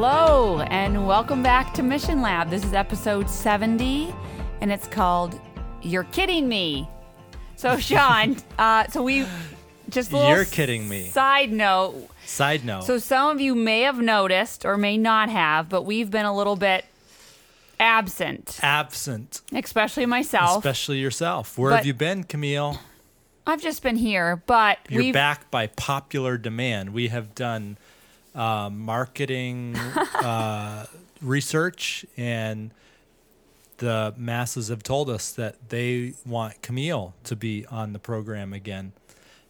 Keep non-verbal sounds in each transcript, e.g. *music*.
Hello, and welcome back to Mission Lab. This is episode 70, and it's called You're Kidding Me. So, *laughs* Sean, uh, so we just You're kidding me. Side note. Side note. So, some of you may have noticed or may not have, but we've been a little bit absent, absent, especially myself. especially yourself. Where But- have you been, Camille? I've just been here, but You're we've back by popular demand. We have done uh, marketing *laughs* uh, research, and the masses have told us that they want Camille to be on the program again.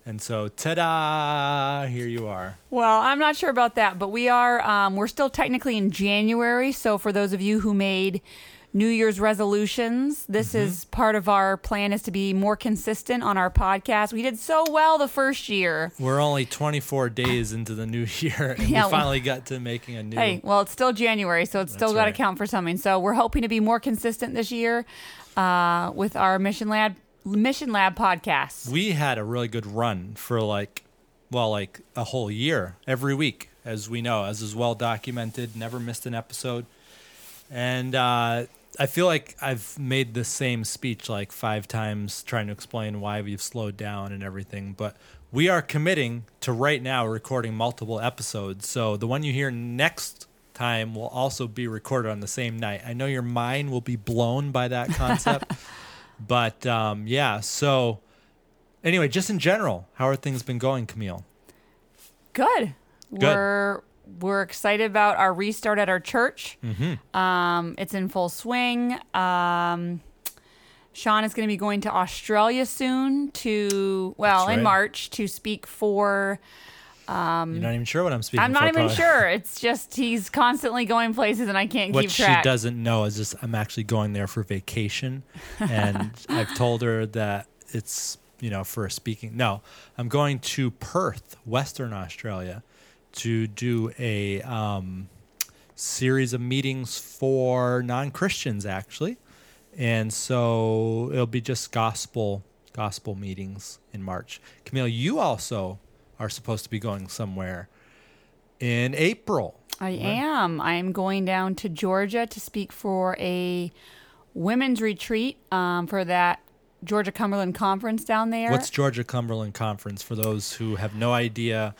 And so, ta-da! Here you are. Well, I'm not sure about that, but we are. Um, we're still technically in January. So for those of you who made New Year's resolutions, this Mm-hmm. is part of our plan is to be more consistent on our podcast. We did so well the first year. We're only 24 days into the new *laughs* year, and Yeah, we finally got to making a new. Hey, well, it's still January, so it's still got to right. count for something. So we're hoping to be more consistent this year uh, with our Mission Lab Mission Lab podcast. we had a really good run for like well like a whole year every week as we know as is well documented never missed an episode and uh, i feel like i've made the same speech like five times trying to explain why we've slowed down and everything but we are committing to right now recording multiple episodes so the one you hear next time will also be recorded on the same night i know your mind will be blown by that *laughs* concept but um, yeah so Anyway, just in general, how are things been going, Camille? Good. We're we're excited about our restart at our church. Mm-hmm. Um, it's in full swing. Um, Sean is going to be going to Australia soon to well That's in. March to speak for. You're not even sure what I'm speaking. I'm not even probably. sure. It's just he's constantly going places and I can't What keep she doesn't know is just I'm actually going there for vacation, and *laughs* I've told her that it's you know for speaking. No, I'm going to Perth, Western Australia, to do a um, series of meetings for non Christians actually, and so it'll be just gospel gospel meetings in March. Camille, you also are supposed to be going somewhere in April. I am. I'm going down to Georgia to speak for a women's retreat um, for that Georgia Cumberland conference down there. What's Georgia Cumberland Conference for those who have no idea?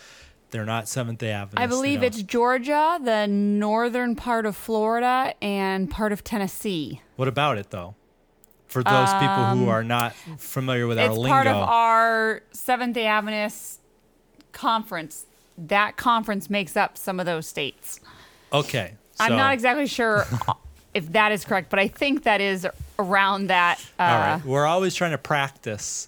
They're not Seventh Day Adventists. I believe it's Georgia, the northern part of Florida, and part of Tennessee. What about it though? For those people who are not familiar with our Um, it's lingo, part of our Seventh Day Adventist conference. That conference makes up some of those states. okay. I'm not exactly sure *laughs* if that is correct, but I think that is around that. Uh, All right, we're always trying to practice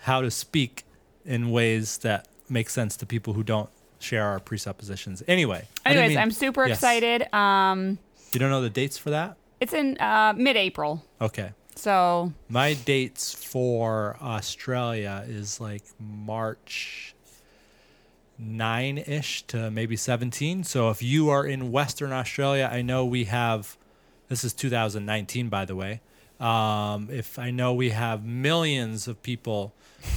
how to speak in ways that make sense to people who don't share our presuppositions. Anyway. Anyways, mean, I'm super Yes. excited. Um, You don't know the dates for that? it's in uh, mid-April, Okay. so My dates for Australia is like March 9 ish to maybe 17. So if you are in Western Australia, I know we have, this is 2019, by the way. Um, if I know we have millions of people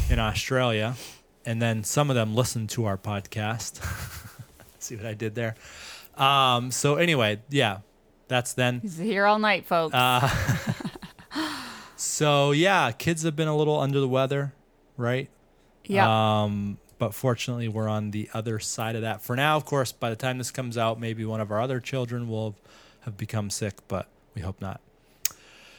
in Australia, and then some of them listen to our podcast. *laughs* See what I did there? Um, so anyway, yeah, that's then. he's here all night, folks. Uh, *laughs* So yeah, kids have been a little under the weather, right? yeah. Um, but fortunately, we're on the other side of that. For now, of course, by the time this comes out, maybe one of our other children will have become sick, but we hope not.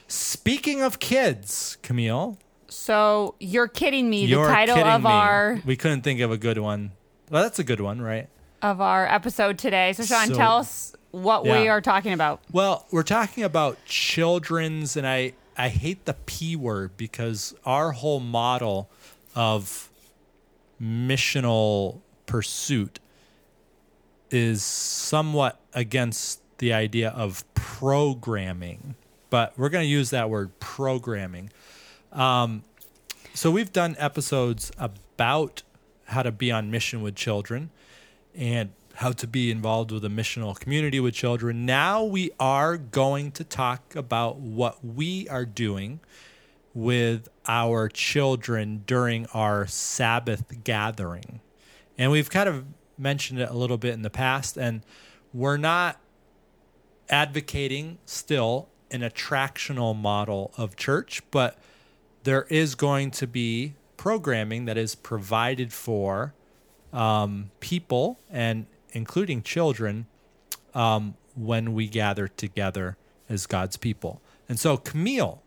Speaking of kids, Camille, so you're kidding me. you're the title of me. our We couldn't think of a good one. Well, that's a good one, right? of our episode today. So Sean, So- tell us what we are talking about. Well, we're talking about children's, and I, I hate the P word because our whole model of missional pursuit is somewhat against the idea of programming, but we're going to use that word programming. Um, so we've done episodes about how to be on mission with children and how to be involved with a missional community with children. Now we are going to talk about what we are doing with our children during our Sabbath gathering. And we've kind of mentioned it a little bit in the past, and we're not advocating still an attractional model of church, but there is going to be programming that is provided for um, people and including children um, when we gather together as God's people. And so, Camille,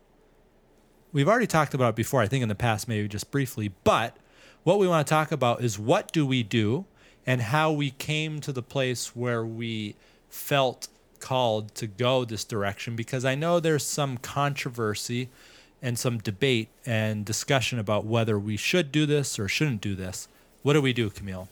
we've already talked about it before, I think in the past, maybe just briefly, but what we want to talk about is what do we do and how we came to the place where we felt called to go this direction because I know there's some controversy and some debate and discussion about whether we should do this or shouldn't do this. What do we do, Camille?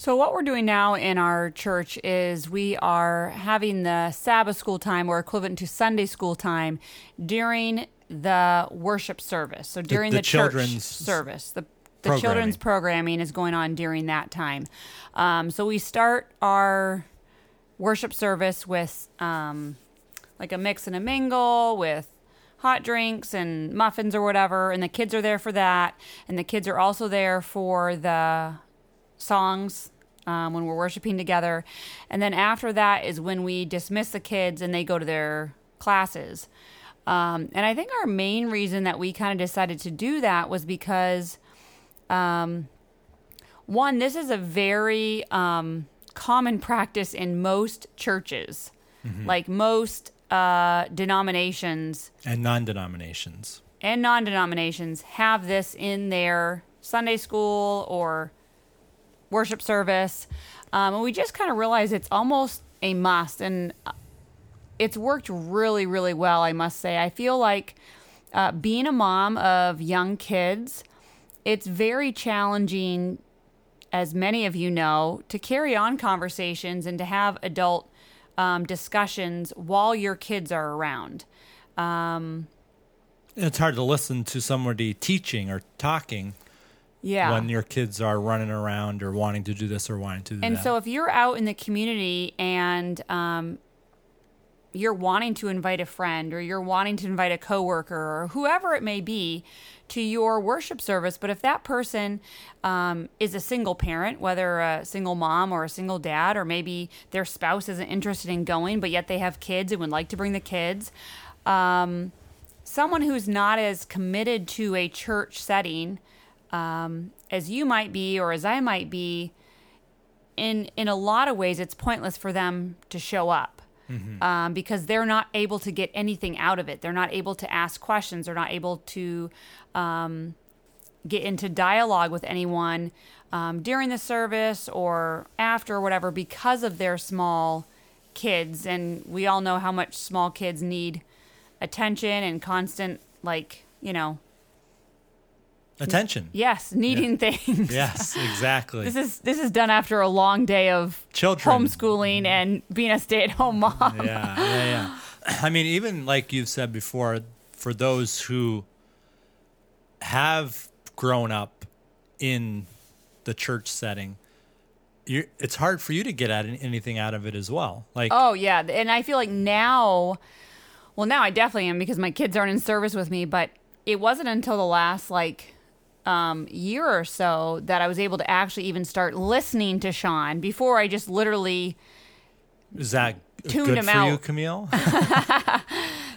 So, what we're doing now in our church is we are having the Sabbath school time or equivalent to Sunday school time during the worship service. So, during the the, church children's service, the, the children's programming is going on during that time. Um, so, we start our worship service with um, like a mix and a mingle with hot drinks and muffins or whatever and the kids are there for that and the kids are also there for the songs um, when we're worshiping together. And then after that is when we dismiss the kids and they go to their classes. Um, and i think our main reason that we kind of decided to do that was because um, one this is a very um, common practice in most churches. Like most uh, denominations And non denominations. and non denominations have this in their Sunday school or worship service. Um, and we just kind of realize it's almost a must. And uh, it's worked really, really well, I must say. I feel like uh, being a mom of young kids, it's very challenging, as many of you know, to carry on conversations and to have adult um, discussions while your kids are around. Um, It's hard to listen to somebody teaching or talking yeah. when your kids are running around or wanting to do this or wanting to do And that. so if you're out in the community and um, you're wanting to invite a friend or you're wanting to invite a coworker or whoever it may be to your worship service, but if that person um, is a single parent, whether a single mom or a single dad, or maybe their spouse isn't interested in going, but yet they have kids and would like to bring the kids, um, someone who's not as committed to a church setting um, as you might be or as I might be, in in a lot of ways, it's pointless for them to show up. Um, because they're not able to get anything out of it. They're not able to ask questions. They're not able to um, get into dialogue with anyone um, during the service or after or whatever because of their small kids. And we all know how much small kids need attention and constant, like, you know, Attention. yes, needing things. Yes, exactly. This is this is done after a long day of Children. homeschooling mm-hmm. and being a stay-at-home mom. yeah, yeah, yeah. *clears throat* I mean, even like you've said before, for those who have grown up in the church setting, it's hard for you to get at anything out of it as well. Like, Oh yeah, and I feel like now, well now I definitely am because my kids aren't in service with me. But it wasn't until the last like um, year or so that I was able to actually even start listening to Sean. Before I just literally is that tuned good him for you, out. Camille? *laughs*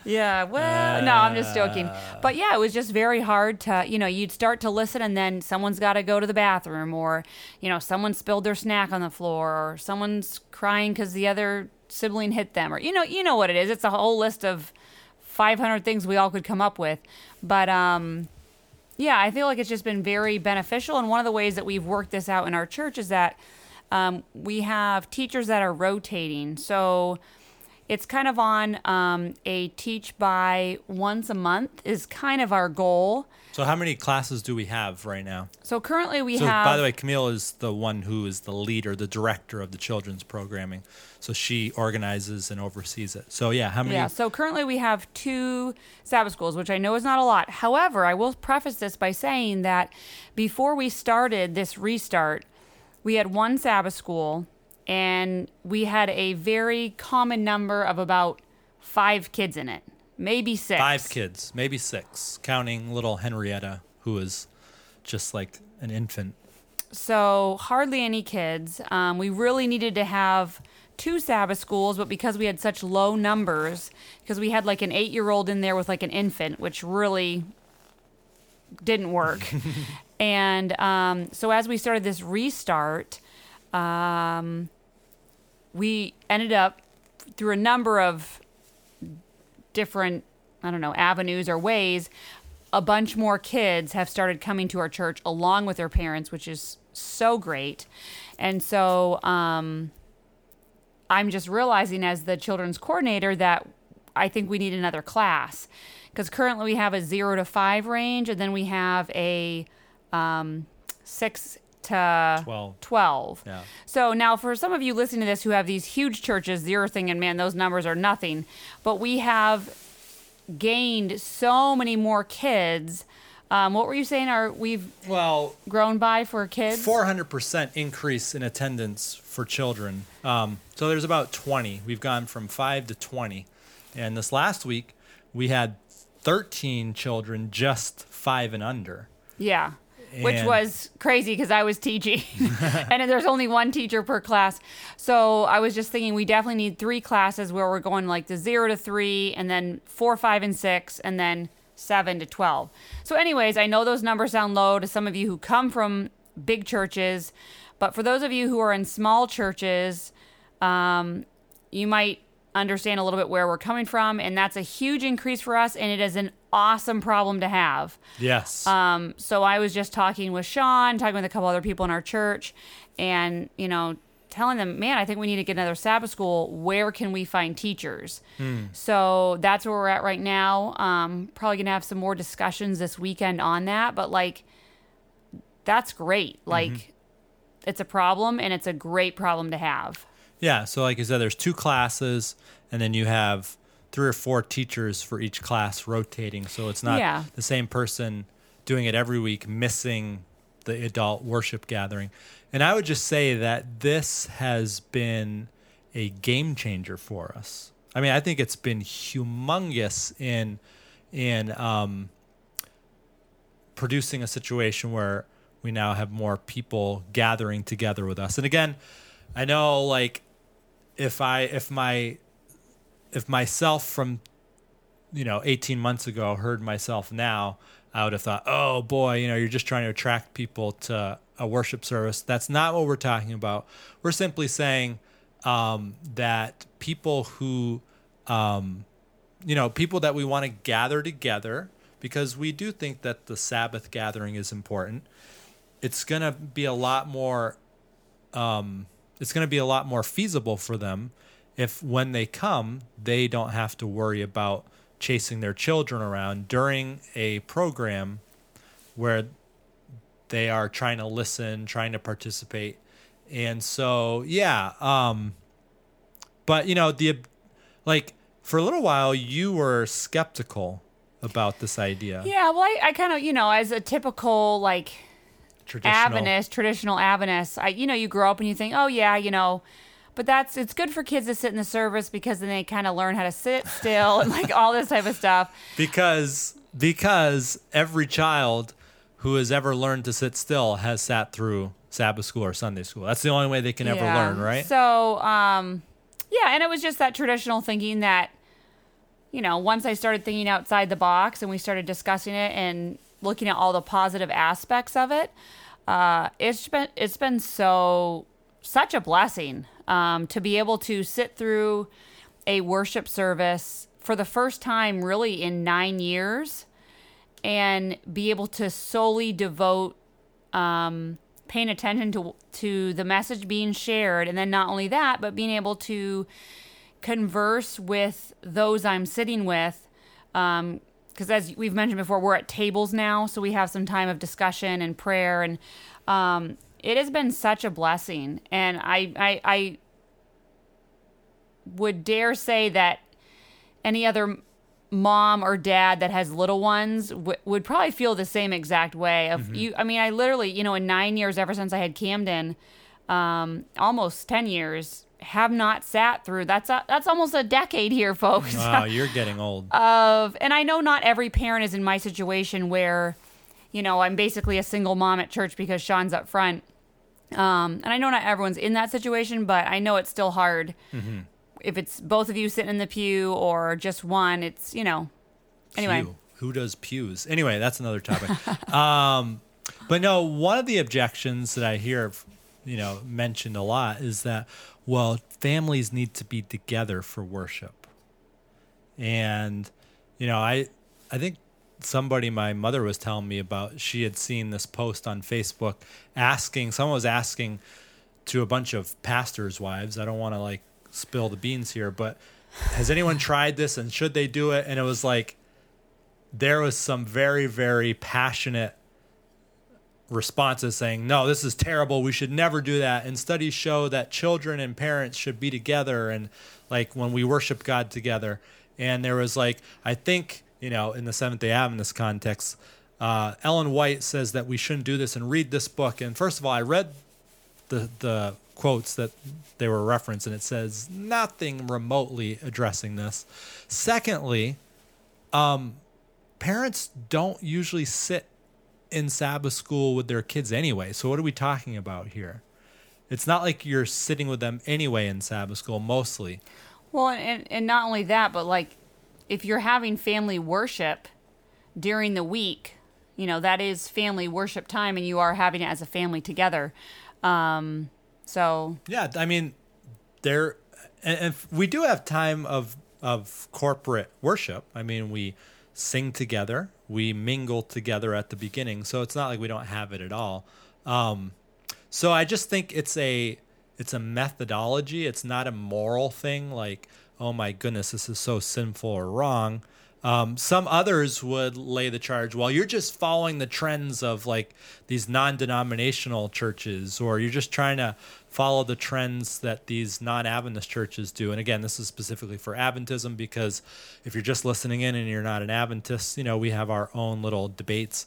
Yeah, well, no, I'm just joking. But yeah, it was just very hard to, you know, you'd start to listen and then someone's got to go to the bathroom or, you know, someone spilled their snack on the floor or someone's crying because the other sibling hit them or, you know, you know what it is. It's a whole list of 500 things we all could come up with. But, um, yeah, I feel like it's just been very beneficial. And one of the ways that we've worked this out in our church is that um, we have teachers that are rotating. So, it's kind of on um, a teach by once a month is kind of our goal. So how many classes do we have right now? So currently we so have. by the way, Camille is the one who is the leader, the director of the children's programming. So she organizes and oversees it. So yeah, how many? Yeah, so currently we have two Sabbath schools, which I know is not a lot. However, I will preface this by saying that before we started this restart, we had one Sabbath school and we had a very common number of about five kids in it, maybe six. Five kids, maybe six, counting little Henrietta, who is just like an infant. So hardly any kids. Um, we really needed to have two Sabbath schools, but because we had such low numbers, because we had like an eight year old in there with like an infant, which really didn't work. *laughs* and um, so as we started this restart, um, we ended up through a number of different, I don't know, avenues or ways, a bunch more kids have started coming to our church along with their parents, which is so great. And so um, I'm just realizing as the children's coordinator that I think we need another class because currently we have a zero to five range, and then we have a um, six to 12. 12. Yeah. So now, for some of you listening to this who have these huge churches, you're thinking, man, those numbers are nothing. But we have gained so many more kids. Um, what were you saying? Are we've Well, grown by for kids? 400% increase in attendance for children. Um, so there's about 20. We've gone from 5 to 20. And this last week, we had 13 children just 5 and under. Yeah. Which was crazy because I was teaching, *laughs* and there's only one teacher per class. So I was just thinking we definitely need three classes where we're going like the zero to three, and then four, five, and six, and then seven to 12. So, anyways, I know those numbers sound low to some of you who come from big churches, but for those of you who are in small churches, um, you might understand a little bit where we're coming from, and that's a huge increase for us, and it is an awesome problem to have. Yes. Um, so I was just talking with Sean, talking with a couple other people in our church, and you know, telling them, man, I think we need to get another Sabbath school. Where can we find teachers? So that's where we're at right now. Um, probably gonna have some more discussions this weekend on that, but like, that's great. Like, it's a problem, and it's a great problem to have. Yeah, so like I said, there's two classes, and then you have three or four teachers for each class rotating. So it's not Yeah. the same person doing it every week, missing the adult worship gathering. And I would just say that this has been a game changer for us. I mean, I think it's been humongous in in um, producing a situation where we now have more people gathering together with us. And again, I know like if I if my if myself from you know 18 months ago heard myself now, I would have thought, "Oh boy, you know, you're just trying to attract people to a worship service." That's not what we're talking about. We're simply saying um, that people who um, you know, people that we want to gather together because we do think that the Sabbath gathering is important. It's going to be a lot more um, it's going to be a lot more feasible for them if when they come, they don't have to worry about chasing their children around during a program where they are trying to listen, trying to participate. And so, yeah, um but you know, the like for a little while you were skeptical about this idea. Yeah, well, I, I kind of, you know, as a typical like Traditional. Adventist, traditional Adventist. I, you know, you grow up and you think, oh yeah, you know, but that's it's good for kids to sit in the service because then they kind of learn how to sit still and like all this type of stuff. because because every child who has ever learned to sit still has sat through Sabbath school or Sunday school. That's the only way they can ever Yeah. learn, right? So, um, yeah, and it was just that traditional thinking that, you know, once I started thinking outside the box and we started discussing it and looking at all the positive aspects of it, uh, it's been it's been so such a blessing um, to be able to sit through a worship service for the first time really in nine years and be able to solely devote um, paying attention to to the message being shared, and then not only that, but being able to converse with those I'm sitting with. Um, because as we've mentioned before, we're at tables now, so we have some time of discussion and prayer, and um, it has been such a blessing. And I, I, I would dare say that any other mom or dad that has little ones w- would probably feel the same exact way. Of you, I mean, I literally, you know, in nine years ever since I had Camden, um, almost ten years, have not sat through. That's a, that's almost a decade here, folks. Wow, *laughs* you're getting old. of and I know not every parent is in my situation where, you know, I'm basically a single mom at church because Sean's up front. Um, and I know not everyone's in that situation, but I know it's still hard. If it's both of you sitting in the pew or just one, it's you know. Anyway, Pew. Who does pews? Anyway, that's another topic. *laughs* um, but no, one of the objections that I hear, you know, mentioned a lot is that, well, families need to be together for worship. And, you know, I, I think somebody my mother was telling me about, she had seen this post on Facebook asking, someone was asking to a bunch of pastors' wives. I don't want to like spill the beans here, but has anyone *laughs* tried this and should they do it? And it was like, there was some very very passionate responses saying no this is terrible we should never do that and studies show that children and parents should be together and like when we worship god together and there was like i think you know in the seventh day adventist context uh, ellen white says that we shouldn't do this and read this book and first of all i read the the quotes that they were referenced and it says nothing remotely addressing this secondly um, parents don't usually sit in Sabbath school with their kids anyway. So what are we talking about here? It's not like you're sitting with them anyway in Sabbath school mostly. Well, and and not only that, but like if you're having family worship during the week, you know that is family worship time, and you are having it as a family together. Um, so Yeah, I mean, there, and, we do have time of of corporate worship. I mean, we sing together, we mingle together at the beginning, so it's not like we don't have it at all. Um, so I just think it's a it's a methodology. It's not a moral thing. Like, oh my goodness, this is so sinful or wrong. Um, some others would lay the charge, well, you're just following the trends of like these non denominational churches, or you're just trying to follow the trends that these non Adventist churches do. And again, this is specifically for Adventism because if you're just listening in and you're not an Adventist, you know, we have our own little debates.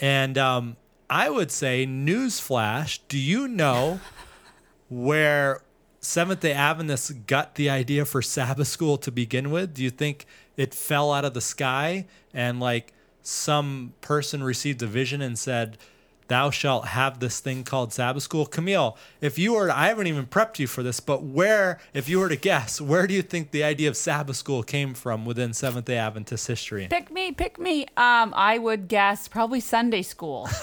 And um, I would say, newsflash, do you know *laughs* where Seventh day Adventists got the idea for Sabbath school to begin with? Do you think it fell out of the sky and like some person received a vision and said, Thou shalt have this thing called Sabbath school? Camille, if you were, to, I haven't even prepped you for this, but where, if you were to guess, where do you think the idea of Sabbath school came from within Seventh day Adventist history? pick me, pick me. Um, I would guess probably Sunday school. *laughs*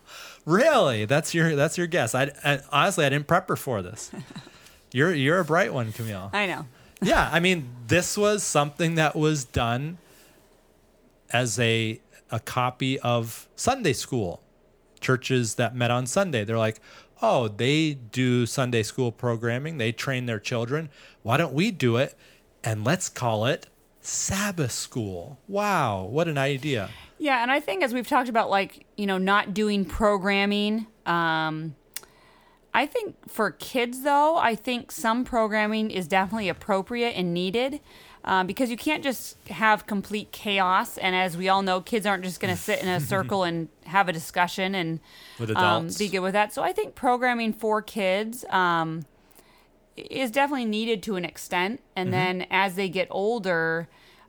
*laughs* Really? That's your that's your guess. I, I honestly I didn't prep her for this. *laughs* You're you're a bright one, Camille. I know. yeah, I mean, this was something that was done as a a copy of Sunday school. Churches that met on Sunday, they're like, "Oh, they do Sunday school programming. They train their children. Why don't we do it and let's call it Sabbath school?" Wow, what an idea. Yeah, and I think as we've talked about, like you know, not doing programming. Um, I think for kids, though, I think some programming is definitely appropriate and needed um, because you can't just have complete chaos. And as we all know, kids aren't just going to sit in a *laughs* circle and have a discussion and With um, be good with that. So I think programming for kids um, is definitely needed to an extent. And then as they get older,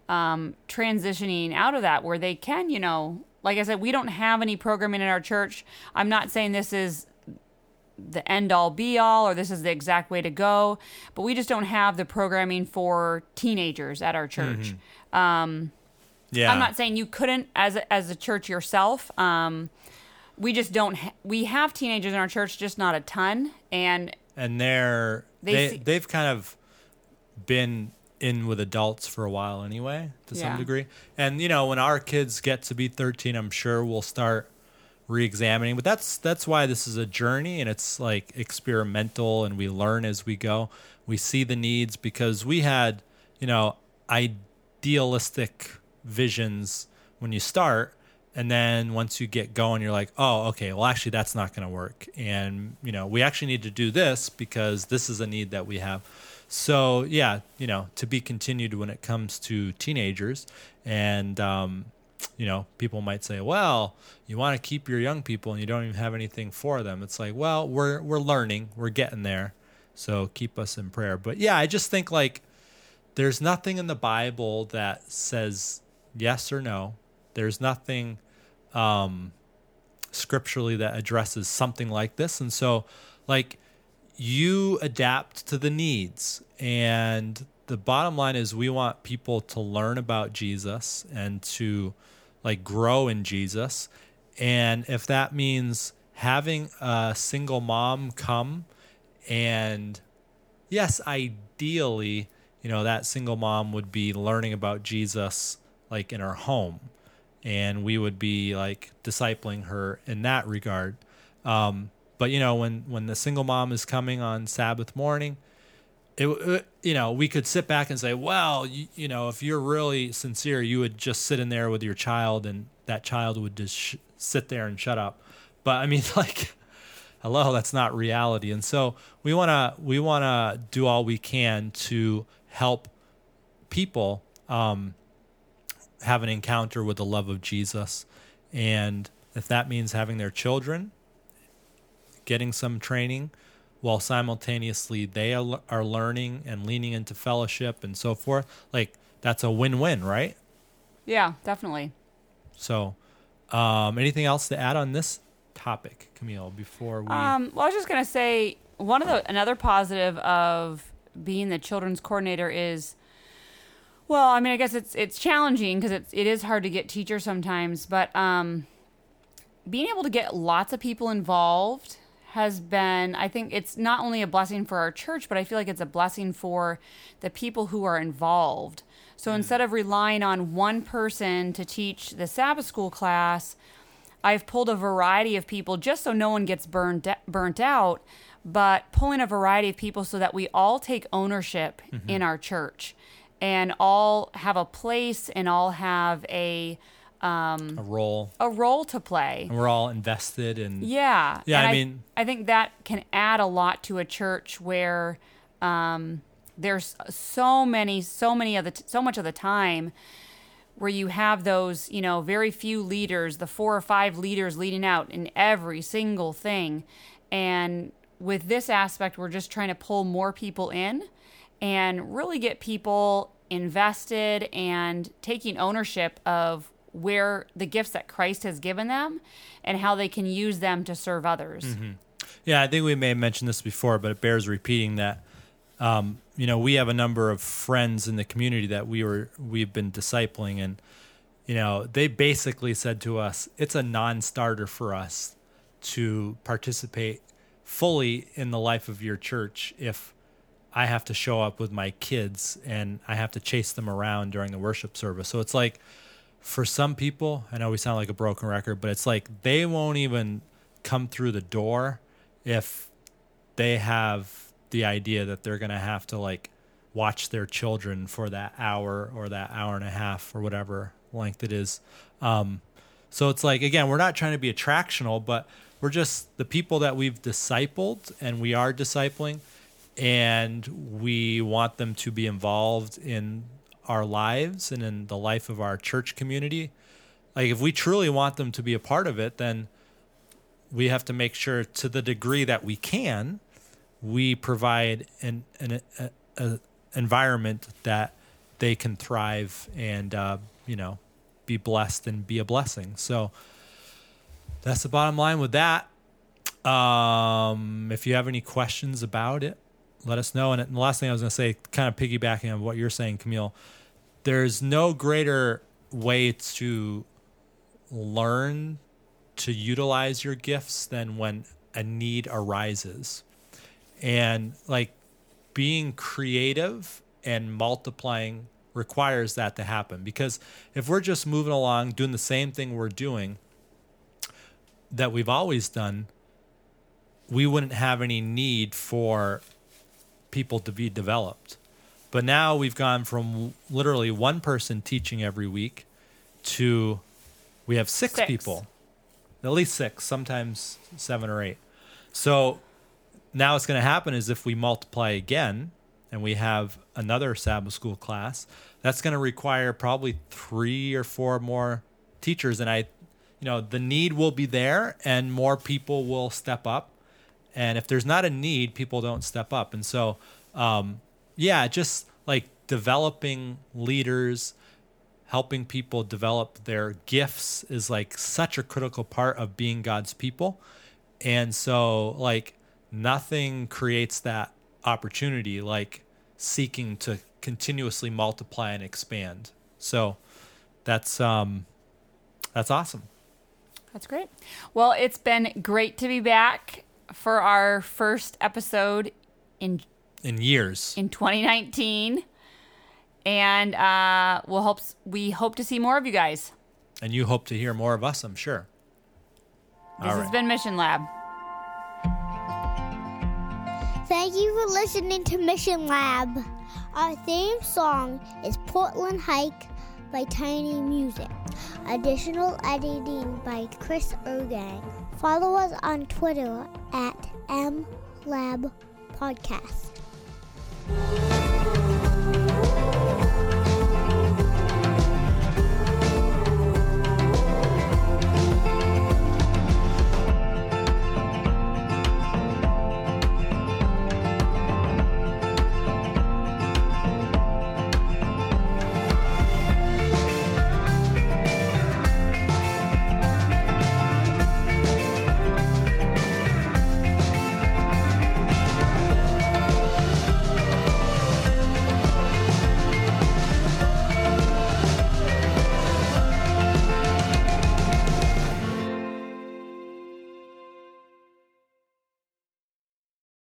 um, transitioning out of that where they can, you know, like I said, we don't have any programming in our church. I'm not saying this is the end all be all or this is the exact way to go, but we just don't have the programming for teenagers at our church. Um, Yeah. I'm not saying you couldn't as a, as a church yourself. Um, we just don't. Ha- we have teenagers in our church, just not a ton. And and they're They they, see- they have kind of been in with adults for a while anyway to some Yeah. degree and you know when our kids get to be 13 i'm sure we'll start re-examining. But that's that's why this is a journey and it's like experimental and we learn as we go. We see the needs because we had, you know, idealistic visions when you start and then once you get going you're like oh okay well actually that's not going to work. And you know we actually need to do this because this is a need that we have. So yeah you know to be continued when it comes to teenagers. And um, you know people might say well you want to keep your young people and you don't even have anything for them. It's like well we're we're learning. We're getting there. So keep us in prayer. But yeah i just think like there's nothing in the bible that says yes or no there's nothing um, scripturally that addresses something like this. And so, like, you adapt to the needs. And the bottom line is, we want people to learn about Jesus and to, like, grow in Jesus. And if that means having a single mom come and, yes, ideally, you know, that single mom would be learning about Jesus, like, in her home and we would be like discipling her in that regard. Um, but you know, when when the single mom is coming on Sabbath morning, it, it you know we could sit back and say, well, you, you, know, if you're really sincere, you would just sit in there with your child, and that child would just sh- sit there and shut up. But I mean, *laughs* like, hello, that's not reality, and so we wanna we wanna do all we can to help people. Um, have an encounter with the love of Jesus. And if that means having their children, getting some training while simultaneously they are learning and leaning into fellowship and so forth, like that's a win win, right? Yeah, definitely. So, um, anything else to add on this topic, Camille, before we. Um, well, I was just going to say one of the, another positive of being the children's coordinator is well, I mean, I guess it's it's challenging because it's it is hard to get teachers sometimes, but um, being able to get lots of people involved has been I think it's not only a blessing for our church, but I feel like it's a blessing for the people who are involved. So mm. instead of relying on one person to teach the Sabbath school class, I've pulled a variety of people just so no one gets burned burnt out, but pulling a variety of people so that we all take ownership mm-hmm. in our church and all have a place and all have a um, a role. a role to play. And we're all invested in yeah. Yeah and I, mean I think that can add a lot to a church where um, there's so many so many of the t- so much of the time where you have those you know very few leaders the four or five leaders leading out in every single thing. And with this aspect we're just trying to pull more people in and really get people invested and taking ownership of where the gifts that Christ has given them and how they can use them to serve others. Mm-hmm. Yeah, I think we may have mentioned this before, but it bears repeating that. Um, you know, we have a number of friends in the community that we were we've been discipling, and you know, they basically said to us, it's a non-starter for us to participate fully in the life of your church if I have to show up with my kids and I have to chase them around during the worship service. So it's like for some people, I know we sound like a broken record, but it's like they won't even come through the door if they have the idea that they're going to have to like watch their children for that hour or that hour and a half or whatever length it is. Um, so it's like, again, we're not trying to be attractional, but we're just the people that we've discipled and we are discipling and we want them to be involved in our lives and in the life of our church community. Like, if we truly want them to be a part of it, then we have to make sure, to the degree that we can, we provide an, an a, a environment that they can thrive and uh, you know be blessed and be a blessing. So that's the bottom line with that. Um, if you have any questions about it, let us know. And the last thing I was going to say, kind of piggybacking on what you're saying, Camille, there's no greater way to learn to utilize your gifts than when a need arises. And like being creative and multiplying requires that to happen because if we're just moving along doing the same thing we're doing that we've always done, we wouldn't have any need for people to be developed. But now we've gone from literally one person teaching every week to we have six, Six. people, at least six, sometimes seven or eight. So now what's going to happen is if we multiply again and we have another Sabbath school class, that's going to require probably three or four more teachers. And I, you know, the need will be there and more people will step up. And if there's not a need, people don't step up. And so, um, yeah, just like developing leaders, helping people develop their gifts is like such a critical part of being God's people. And so, like, nothing creates that opportunity like seeking to continuously multiply and expand. So, that's um, that's awesome. That's great. Well, it's been great to be back for our first episode in In years, in 2019, and uh, we'll hope we hope to see more of you guys. and you hope to hear more of us, I'm sure. This All has right. been Mission Lab. Thank you for listening to Mission Lab. Our theme song is Portland Hike by Tiny Music. Additional editing by Chris Ergang. Follow us on Twitter at MLab Podcast.